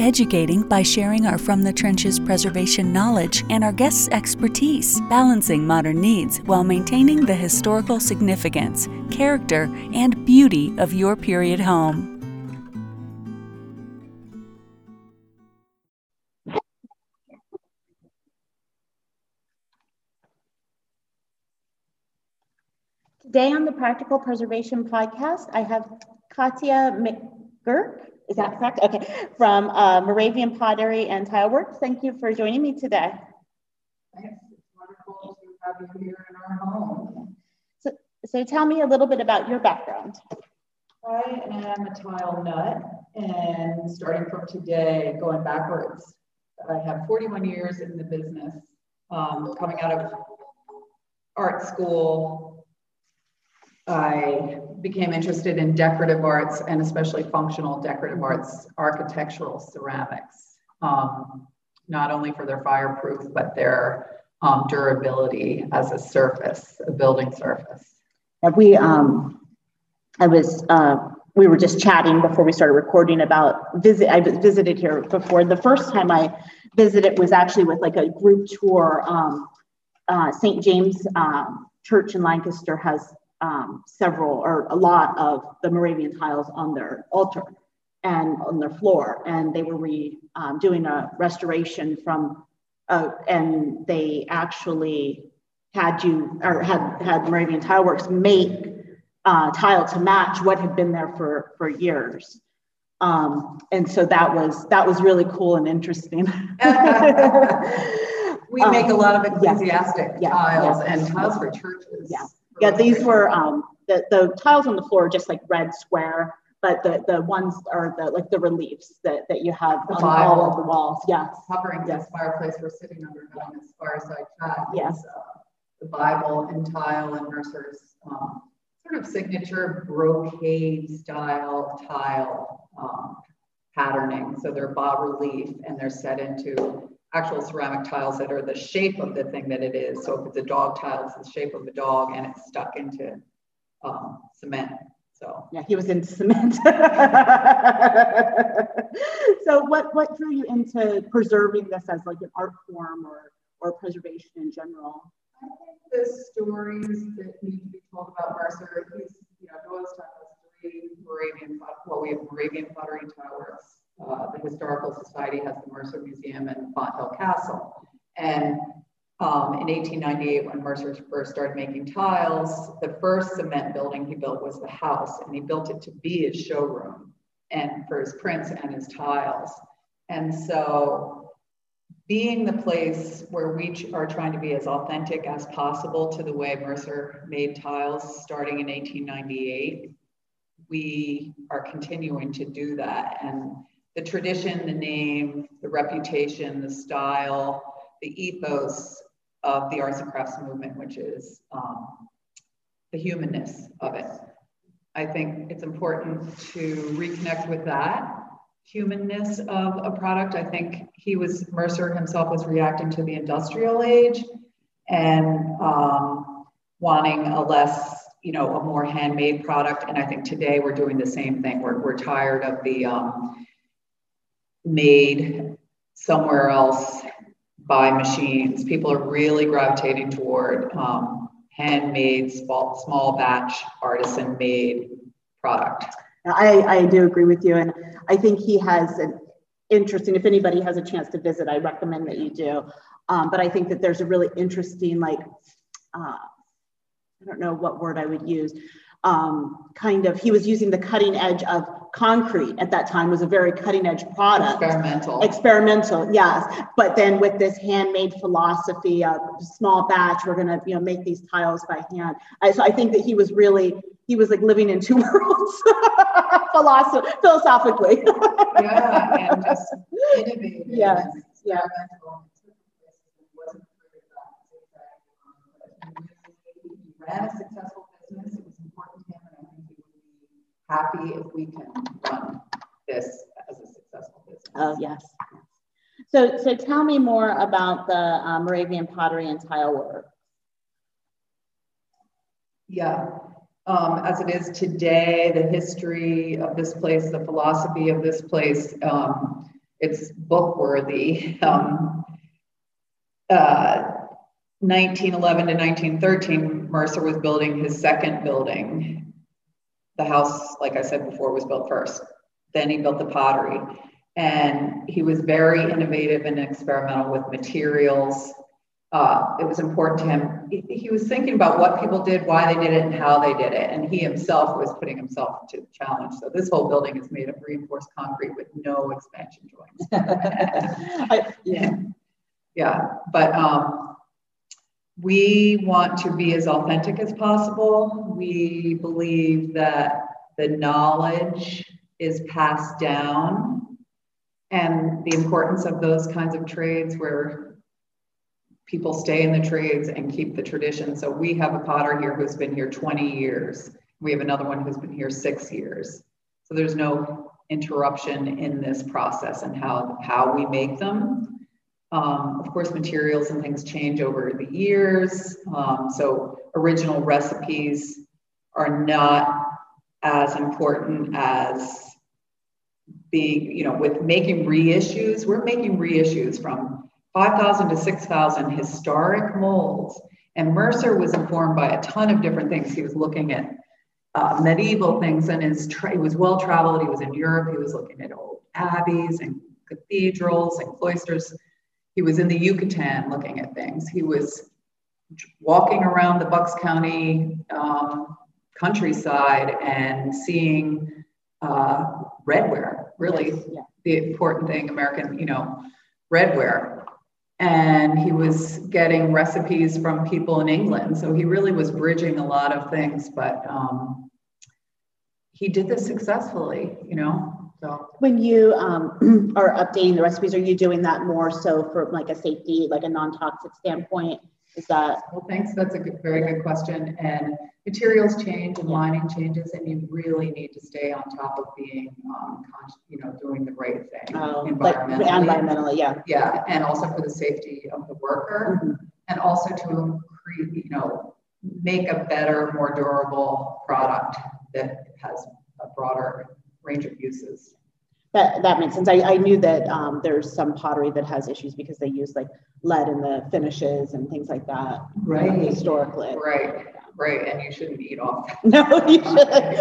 educating by sharing our From the Trenches preservation knowledge and our guests' expertise, balancing modern needs while maintaining the historical significance, character, and beauty of your period home. Today on the Practical Preservation Podcast, I have Katia McGuirk. Is that correct? Okay, from uh, Moravian Pottery and Tile Works. Thank you for joining me today. Thanks. It's wonderful to have you here in our home. So, so tell me a little bit about your background. I am a tile nut, and starting from today, going backwards, I have 41 years in the business, um, coming out of art school, I became interested in decorative arts and especially functional decorative arts, architectural ceramics, um, not only for their fireproof, but their um, durability as a surface, a building surface. We, um, I was, uh, we were just chatting before we started recording about visit. I visited here before. The first time I visited was actually with like a group tour. Um, uh, St. James um, Church in Lancaster has um, several or a lot of the Moravian tiles on their altar and on their floor. And they were re, um, doing a restoration from, uh, and they actually had you, or had, had Moravian Tile Works make uh, tile to match what had been there for, for years. Um, and so that was, that was really cool and interesting. we make a lot of ecclesiastic yeah, tiles yeah. and tiles for churches. Yeah. Yeah, these were um, the, the tiles on the floor are just like red square, but the, the ones are the like the reliefs that, that you have the on all of the walls. Yes. Hovering yes. this fireplace we're sitting under on this fireside chat. Yes. Is, uh, the Bible and tile and Mercer's um, sort of signature brocade style tile um, patterning. So they're bas relief and they're set into actual ceramic tiles that are the shape of the thing that it is. So if it's a dog tile, it's the shape of a dog and it's stuck into um, cement. So yeah, he was into cement. so what what drew you into preserving this as like an art form or or preservation in general? I think the stories that need to be told about Mercer, he's you know Doylestown has three Moravian what we have Moravian pottery tile works uh, the Historical Society has the Mercer Museum and Fonthill Castle. And um, in 1898, when Mercer first started making tiles, the first cement building he built was the house, and he built it to be his showroom and for his prints and his tiles. And so, being the place where we are trying to be as authentic as possible to the way Mercer made tiles starting in 1898, we are continuing to do that. And the tradition, the name, the reputation, the style, the ethos of the arts and crafts movement, which is um, the humanness of it. I think it's important to reconnect with that humanness of a product. I think he was, Mercer himself was reacting to the industrial age and um, wanting a less, you know, a more handmade product. And I think today we're doing the same thing. We're, we're tired of the, um, made somewhere else by machines. People are really gravitating toward um, handmade, small, small batch, artisan made product. I, I do agree with you. And I think he has an interesting, if anybody has a chance to visit, I recommend that you do. Um, but I think that there's a really interesting, like, uh, I don't know what word I would use, um, kind of, he was using the cutting edge of concrete at that time was a very cutting edge product. Experimental. Experimental, yes. But then with this handmade philosophy of small batch, we're gonna, you know, make these tiles by hand. I, so I think that he was really, he was like living in two worlds philosoph- philosophically. yeah, and just innovative. Yes, yeah. experimental. Wasn't afraid of that. He ran a successful business. It was important to him, and I think he would be happy if we can run this as a successful business. Oh, yes. So, so tell me more about the uh, Moravian pottery and tile work. Yeah. Um, as it is today, the history of this place, the philosophy of this place, um, it's book worthy. Um, uh, 1911 to 1913, Mercer was building his second building. The house, like I said before, was built first. Then he built the pottery. And he was very innovative and experimental with materials. Uh, it was important to him. He, he was thinking about what people did, why they did it, and how they did it. And he himself was putting himself to the challenge. So this whole building is made of reinforced concrete with no expansion joints. I, yeah. Yeah, but um, we want to be as authentic as possible. We believe that the knowledge is passed down and the importance of those kinds of trades where people stay in the trades and keep the tradition. So we have a potter here who's been here 20 years. We have another one who's been here six years. So there's no interruption in this process and how, how we make them. Um, of course, materials and things change over the years. Um, so original recipes are not as important as being, you know, with making reissues, we're making reissues from 5,000 to 6,000 historic molds. And Mercer was informed by a ton of different things. He was looking at uh, medieval things and his tra- he was well traveled. He was in Europe. He was looking at old abbeys and cathedrals and cloisters. He was in the Yucatan looking at things. He was walking around the Bucks County um, countryside and seeing uh, redware, really Yeah. the important thing, American, you know, redware. And he was getting recipes from people in England. So he really was bridging a lot of things, but um, he did this successfully, you know. So When you um, are updating the recipes, are you doing that more so for like a safety, like a non-toxic standpoint? Is that Well, thanks. That's a good, very good question. And materials change and lining changes, and you really need to stay on top of being, um, you know, doing the right thing um, like environmentally. environmentally? Yeah. Yeah, and also for the safety of the worker, Mhm. and also to create, you know, make a better, more durable product that has a broader range of uses. That, that makes sense. I, I knew that um, there's some pottery that has issues because they use like lead in the finishes and things like that. Right. Historically. Right, right, and you shouldn't eat off. No, you should,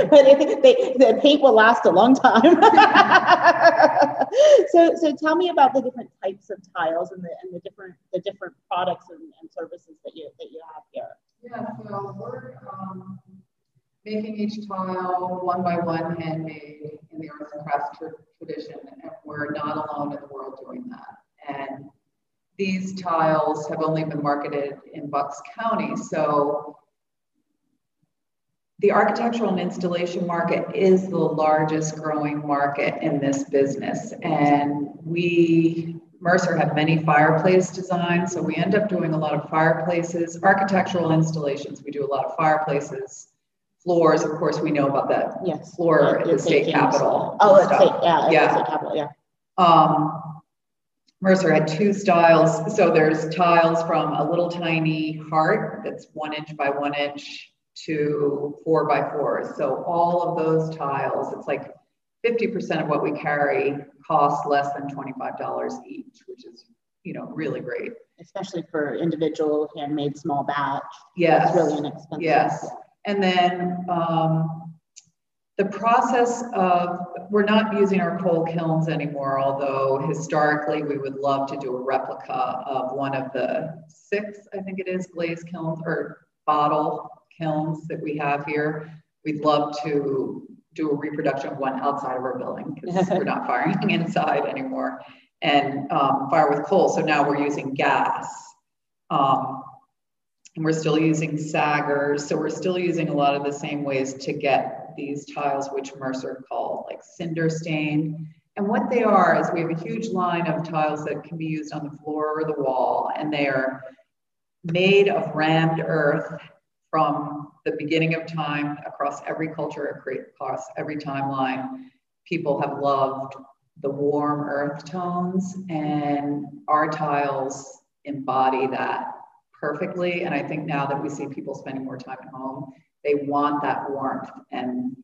but it, they, the paint will last a long time. so, so tell me about the different types of tiles and the, and the different, the different products and, and services that you, that you have here. Yeah, so we're um, making each tile one by one handmade in the arts and crafts tra- tradition, and we're not alone in the world doing that. And these tiles have only been marketed in Bucks County, so the architectural and installation market is the largest growing market in this business. And we, Mercer have many fireplace designs, so we end up doing a lot of fireplaces, architectural installations. We do a lot of fireplaces, floors. Of course, we know about that Yes. floor at the state capitol. Oh, stuff. state, yeah, Yeah. state capitol, yeah. Um, Mercer had two styles. So there's tiles from a little tiny heart that's one inch by one inch to four by four. So all of those tiles, it's like 50% of what we carry costs less than $25 each, which is, you know, really great. Especially for individual handmade small batch. Yes. It's really inexpensive. Yes. And then um, the process of, we're not using our coal kilns anymore, although historically we would love to do a replica of one of the six, I think it is, glaze kilns or bottle kilns that we have here. we'd love to do a reproduction of one outside of our building because we're not firing inside anymore and um, fire with coal. So now we're using gas. Um, and we're still using saggers. So we're still using a lot of the same ways to get these tiles, which Mercer called like cinder stain. And what they are is we have a huge line of tiles that can be used on the floor or the wall, and they are made of rammed earth from the beginning of time across every culture, across every timeline. People have loved the warm earth tones, and our tiles embody that perfectly. And I think now that we see people spending more time at home, they want that warmth and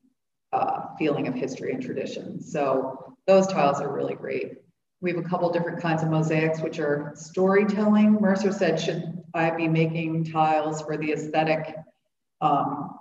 uh, feeling of history and tradition. So those tiles are really great. We have a couple different kinds of mosaics, which are storytelling. Mercer said, should I be making tiles for the aesthetic um,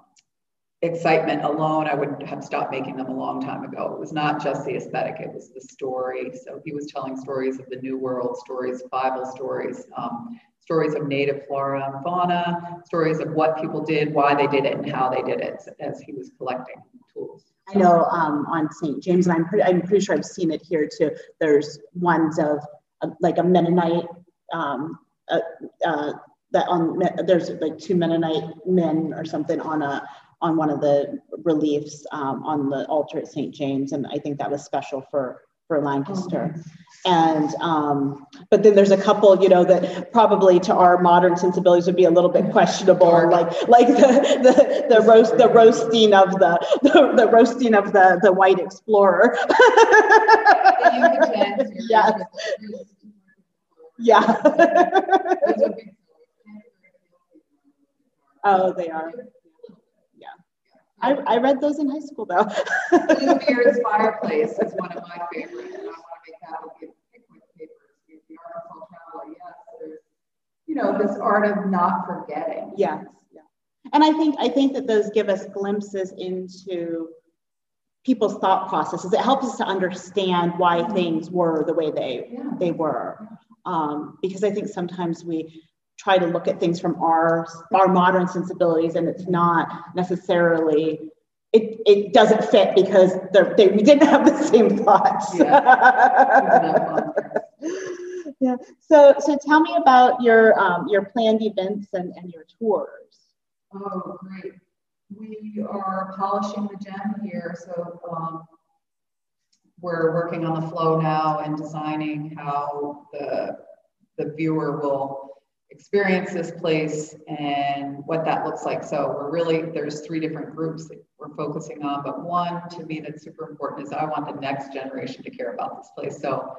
excitement alone, I would have stopped making them a long time ago. It was not just the aesthetic, it was the story. So he was telling stories of the New World, stories, Bible stories, um, stories of native flora and fauna, stories of what people did, why they did it, and how they did it as he was collecting tools. I know um, on St. James, and I'm pretty, I'm pretty sure I've seen it here too. There's ones of uh, like a Mennonite um, uh, uh, that on there's like two Mennonite men or something on a on one of the reliefs um, on the altar at St. James, and I think that was special for for Lancaster. Oh, and um, but then there's a couple, you know, that probably to our modern sensibilities would be a little bit questionable, like like the the, the roast the roasting of the the, the roasting of the the white explorer. yes. Yeah. oh, they are. I, I read those in high school though. Blue Beard's Fireplace is one of my favorites, and I want to make that with Pickwick Papers. The Arkansas Traveler, yes, there's, you know, this art of not forgetting. Yes, yeah. And I think I think that those give us glimpses into people's thought processes. It helps us to understand why things were the way they yeah. they were. Um, because I think sometimes we try to look at things from our our modern sensibilities and it's not necessarily it, it doesn't fit because they, we didn't have the same thoughts. Yeah. yeah. So so tell me about your um, your planned events and, and your tours. Oh great. We are polishing the gem here. So um, we're working on the flow now and designing how the the viewer will experience this place and what that looks like. So we're really, there's three different groups that we're focusing on, but one to me that's super important is I want the next generation to care about this place. So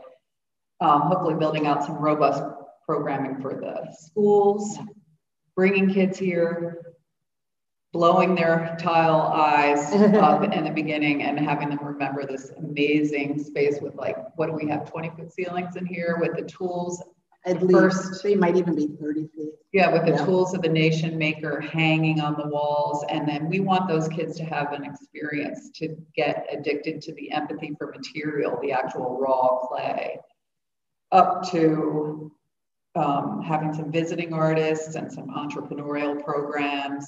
um, hopefully building out some robust programming for the schools, bringing kids here, blowing their tile eyes up in the beginning and having them remember this amazing space with like, what do we have, 20 foot ceilings in here with the tools at least first, they might even be 30 feet. Yeah, with the yeah. tools of the nation maker hanging on the walls. And then we want those kids to have an experience to get addicted to the empathy for material, the actual raw clay, up to um, having some visiting artists and some entrepreneurial programs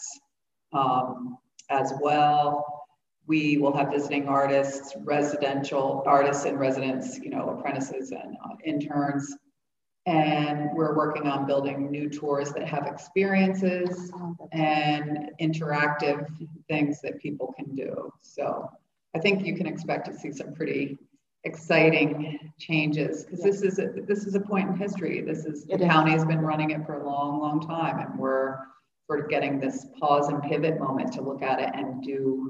um, as well. We will have visiting artists, residential artists and residents, you know, apprentices and uh, interns and we're working on building new tours that have experiences and interactive things that people can do. So I think you can expect to see some pretty exciting changes because this is a, this is a point in history. This is the county has been running it for a long, long time, and we're sort of getting this pause and pivot moment to look at it and do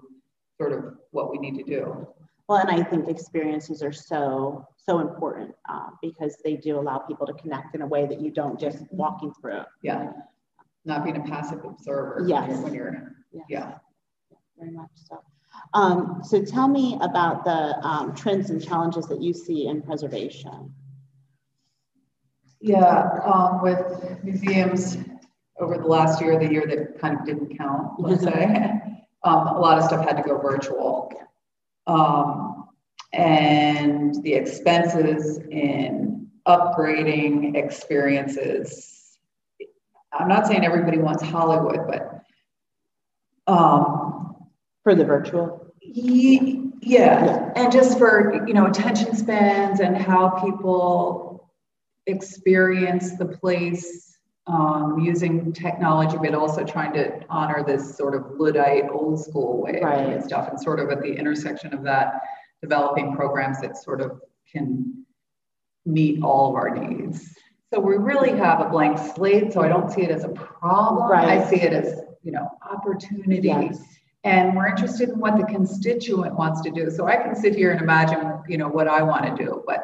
sort of what we need to do. Well, and I think experiences are so so important uh, because they do allow people to connect in a way that you don't just walking through. Yeah, not being a passive observer. Yes. When you're, yes. yeah. Very much so. Um, so tell me about the um, trends and challenges that you see in preservation. Yeah, um, with museums over the last year, the year that kind of didn't count, let's say, um, a lot of stuff had to go virtual. Um, and the expenses in upgrading experiences. I'm not saying everybody wants Hollywood, but um, For the virtual? Ye- Yeah, and just for, you know, attention spans and how people experience the place um, using technology, but also trying to honor this sort of Luddite old school way of doing stuff. And sort of at the intersection of that, developing programs that sort of can meet all of our needs. So we really have a blank slate, so I don't see it as a problem. I see it as, you know, opportunity. Yes. And we're interested in what the constituent wants to do. So I can sit here and imagine, you know, what I want to do, but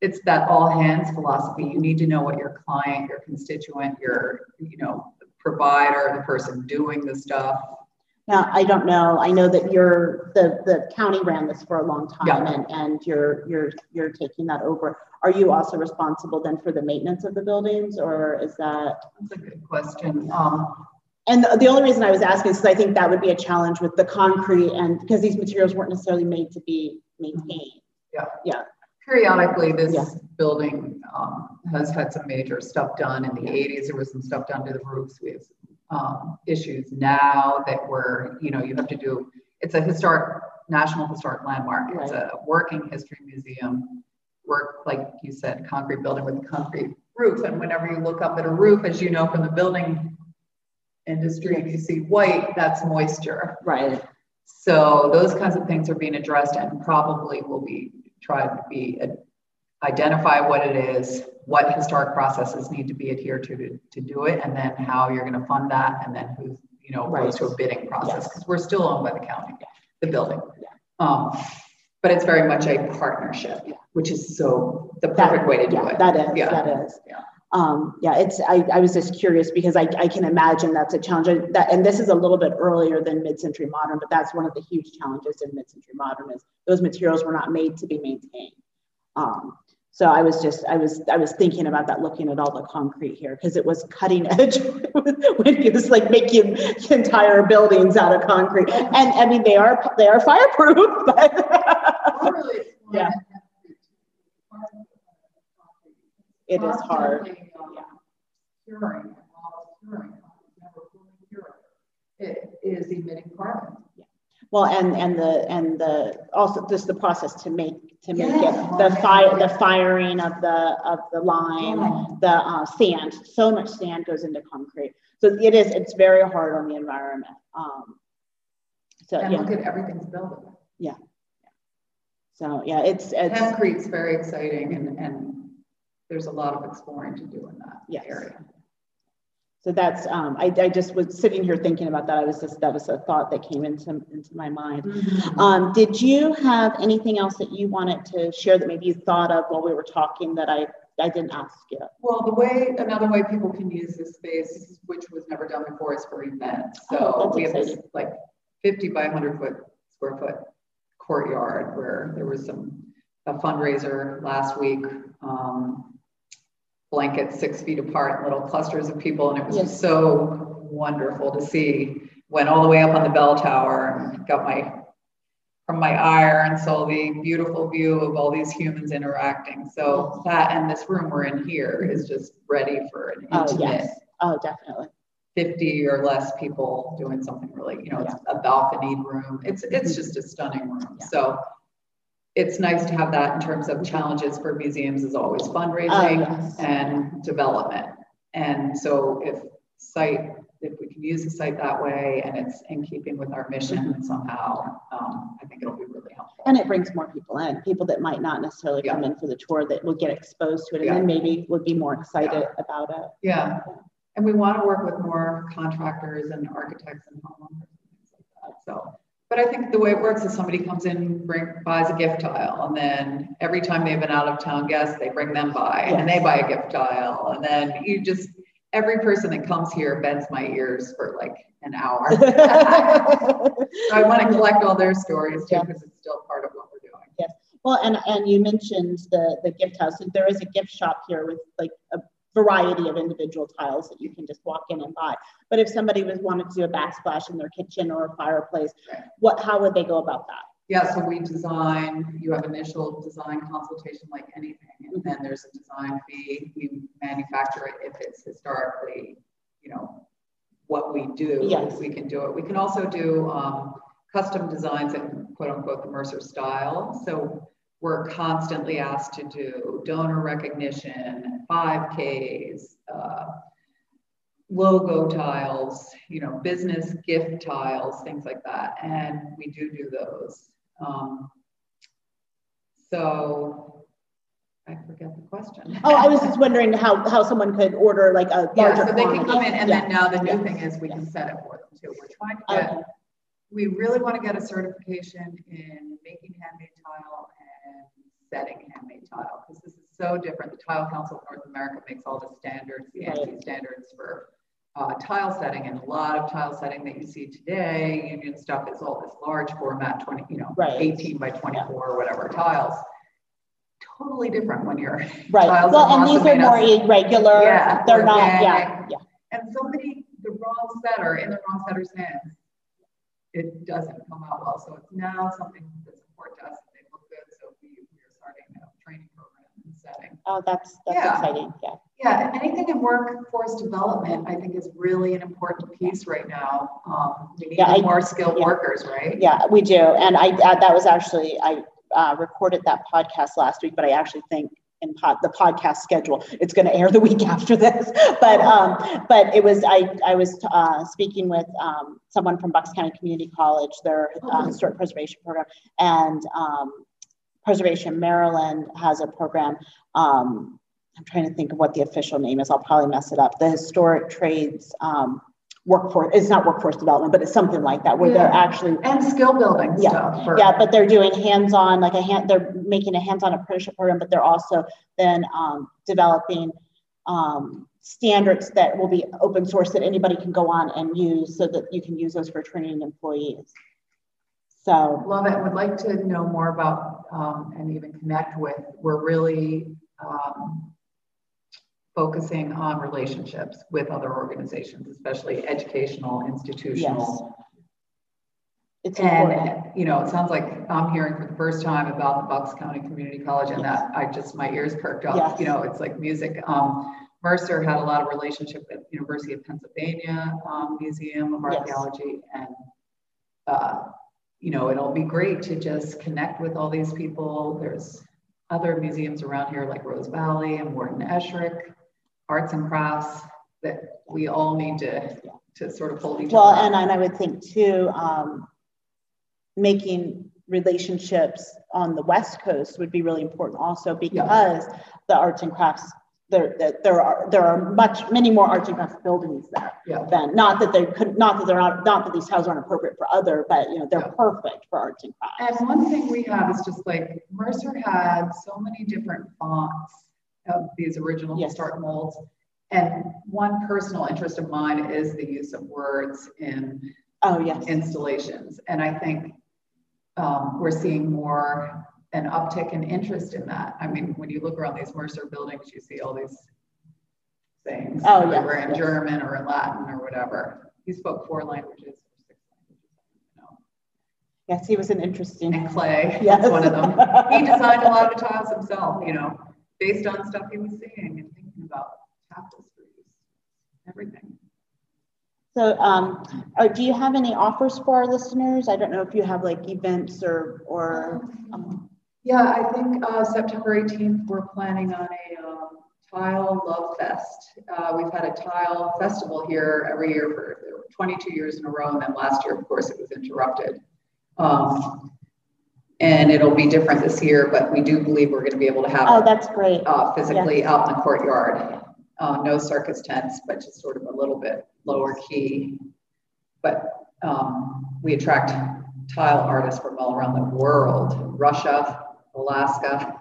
it's that all hands philosophy. You need to know what your client, your constituent, your, you know, provider, the person doing the stuff. Now, I don't know, I know that you're, the, the county ran this for a long time Yeah. and, and you're, you're, you're taking that over. Are you also responsible then for the maintenance of the buildings or is that? That's a good question. Um, And the, the only reason I was asking is because I think that would be a challenge with the concrete and because these materials weren't necessarily made to be maintained. Periodically, this Yeah. building um, has had some major stuff done. In the 80s, there was some stuff done to the roofs. We have um, issues now that were, you know, you have to do, it's a historic, national historic landmark. It's a working history museum. Work, like you said, concrete building with concrete roofs And whenever you look up at a roof, as you know from the building industry, and you see white, that's moisture. Right. So those kinds of things are being addressed and probably will be tried to be identify what it is, what historic processes need to be adhered to to, to do it, and then how you're going to fund that, and then who you know goes to a bidding process Yes. because we're still owned by the county, the building. Yeah. Um, but it's very much a partnership, Yeah. which is so the That- perfect way to do yeah, it. That is, Yeah. that is. Yeah. Um, yeah, it's, I, I was just curious because I, I can imagine that's a challenge that, and this is a little bit earlier than mid-century modern, but that's one of the huge challenges in mid-century modern is those materials were not made to be maintained. Um, so I was just, I was, I was thinking about that, looking at all the concrete here, because it was cutting edge when it was like making entire buildings out of concrete. And I mean, they are, they are fireproof, but We're really exploring Yeah. it is hard. Curing, and while it's curing, never fully cured. It is emitting carbon. Yeah. Well, and, and the, and the, also just the process to make, to make Yeah. it, the fire, the firing of the, of the lime, Yeah. the uh, sand, so much sand goes into concrete. So it is, it's very hard on the environment. Um, so, And yeah, look at everything's building. so, yeah, it's, it's, Hempcrete's very exciting and, and there's a lot of exploring to do in that Yes. area. So that's, um, I, I just was sitting here thinking about that. I was just, that was a thought that came into, into my mind. Um, did you have anything else that you wanted to share that maybe you thought of while we were talking that I, I didn't ask you? Well, the way, another way people can use this space, which was never done before, is for events. Oh, So that's we have this like fifty by hundred foot, square foot courtyard where there was some, a fundraiser last week. um, Blankets six feet apart, little clusters of people, and it was Yes. just so wonderful to see. Went all the way up on the bell tower and got my, from my ire and saw the beautiful view of all these humans interacting. So that and this room we're in here is just ready for an intimate. Oh, yes. Oh, definitely. 50 or less people doing something really, you know, it's a balcony room. It's, it's mm-hmm. just a stunning room. Yeah. So it's nice to have that in terms of challenges for museums is always Oh, fundraising yes. and development. And so if site, if we can use the site that way and it's in keeping with our mission somehow, um, I think it'll be really helpful. And it brings more people in, people that might not necessarily come in for the tour that will get exposed to it and then maybe would be more excited about it. Yeah, and we want to work with more contractors and architects and homeowners and things like that. So, but I think the way it works is somebody comes in, bring, buys a gift tile, and then every time they have an out of town guest, they bring them by and they buy a gift tile. And then you just, every person that comes here bends my ears for like an hour. So I want to collect all their stories too, Yeah. because it's still part of what we're doing. Yes. Well, and, and you mentioned the, the gift house, and there is a gift shop here with like a variety of individual tiles that you can just walk in and buy. But if somebody was wanted to do a backsplash in their kitchen or a fireplace, what, how would they go about that? Yeah, so we design, you have initial design consultation like anything, and then there's a design fee. We manufacture it if it's historically, you know, what we do. Yes. We can do it. We can also do, um, custom designs in quote unquote the Mercer style. So we're constantly asked to do donor recognition, 5Ks, uh, logo tiles, you know, business gift tiles, things like that. And we do do those. Um, so I forget the question. Oh, I was just wondering how, how someone could order like a Yeah, larger so they can come in and then now the new Yeah. thing is we can set it for them too. We're trying to Okay. get, we really want to get a certification in making handmade tile and setting handmade tile because this is so different. The Tile Council of North America makes all the standards, the. ANSI standards for uh, tile setting and a lot of tile setting that you see today, union stuff is all this large format, 20, you know, Right. 18 by 24 or whatever tiles. Totally different when you're Right, tiles well, and these are more irregular, Yeah, they're not, yeah, yeah. and somebody, the wrong setter, in the wrong setter's hands, it doesn't come out well. So it's now something that's important to us. that They look good. So we, we are starting a training program and setting. Oh, that's, that's Yeah. exciting, yeah. Yeah, anything in workforce development, I think is really an important piece right now. Um, we need Yeah, I- more skilled yeah. workers, right? Yeah, we do. And I, uh, that was actually, I uh, recorded that podcast last week, but I actually think in pod, the podcast schedule, it's going to air the week after this. But, um, but it was, I, I was uh, speaking with um, someone from Bucks County Community College, their uh, historic preservation program, and um, Preservation Maryland has a program. Um, I'm trying to think of what the official name is. I'll probably mess it up. The Historic Trades um, Workforce, it's not workforce development, but it's something like that, where they're actually And skill building Yeah, stuff. for- yeah, but they're doing hands-on, like a hand, they're making a hands-on apprenticeship program, but they're also then um, developing um, standards that will be open source that anybody can go on and use so that you can use those for training employees. So, Love it. Would like to know more about um, and even connect with. We're really um, focusing on relationships with other organizations, especially educational, institutional. Yes. it's important. And, you know, it sounds like I'm hearing for the first time about the Bucks County Community College and that I just, my ears perked up. Yes. You know, it's like music. Um, Mercer had a lot of relationship with University of Pennsylvania um, Museum of Archaeology and, uh, you know, it'll be great to just connect with all these people. There's other museums around here like Rose Valley and Wharton Esherick, arts and crafts that we all need to, to sort of hold each Well, other. up. and, and I would think too, um, making relationships on the West Coast would be really important also because the arts and crafts, there, there- there are, there are much, many more arts and crafts buildings there. Yeah. Than, not that they could, not that they're not, not that these houses aren't appropriate for other, but you know, they're Yeah. perfect for arts and crafts. And one thing we have is just like Mercer had so many different fonts of these original Yes. historic molds. And one personal interest of mine is the use of words in Oh, yes. installations. And I think um, we're seeing more an uptick in interest in that. I mean, when you look around these Mercer buildings, you see all these things. Oh, yes, everywhere in yes. German or in Latin or whatever. He spoke four languages or six languages. you know. Yes, he was an interesting. And Clay, Yes. one of them. He designed a lot of the tiles himself, you know, based on stuff he was seeing and thinking about tapestries, everything. So, um, uh, do you have any offers for our listeners? I don't know if you have like events or, or, um, Yeah, I think uh, September 18th, we're planning on a um, tile love fest. Uh, we've had a tile festival here every year for 22 years in a row, and then last year, of course, it was interrupted. Um, and it'll be different this year, but we do believe we're going to be able to have oh, that's great. uh, physically out in the courtyard. Uh, no circus tents, but just sort of a little bit lower key. But um, we attract tile artists from all around the world, Russia, Alaska,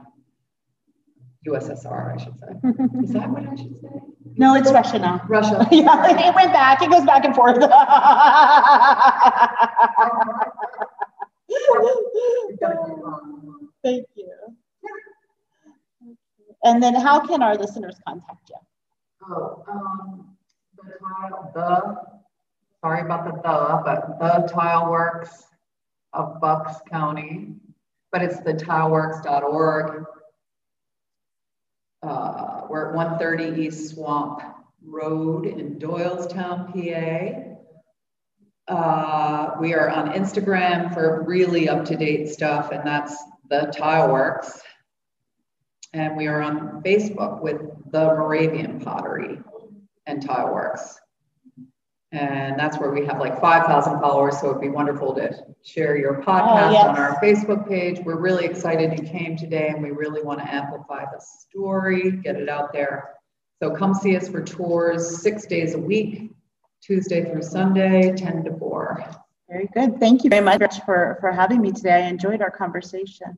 USSR, I should say. Is that what I should say? No, it's Russia now. Russia. Yeah, it went back. It goes back and forth. Thank you. And then how can our listeners contact you? Oh, um, the tile, the, sorry about the the, but the Tile Works of Bucks County, but it's the tileworks.org. Uh, we're at one thirty East Swamp Road in Doylestown, PA. Uh, we are on Instagram for really up to date stuff, and that's the Tile Works. And we are on Facebook with the Moravian Pottery and Tile Works. And that's where we have like 5,000 followers. So it'd be wonderful to share your podcast Oh, yes. on our Facebook page. We're really excited you came today and we really want to amplify the story, get it out there. So come see us for tours six days a week, Tuesday through Sunday, 10 to 4. Very good. Thank you very much for, for having me today. I enjoyed our conversation.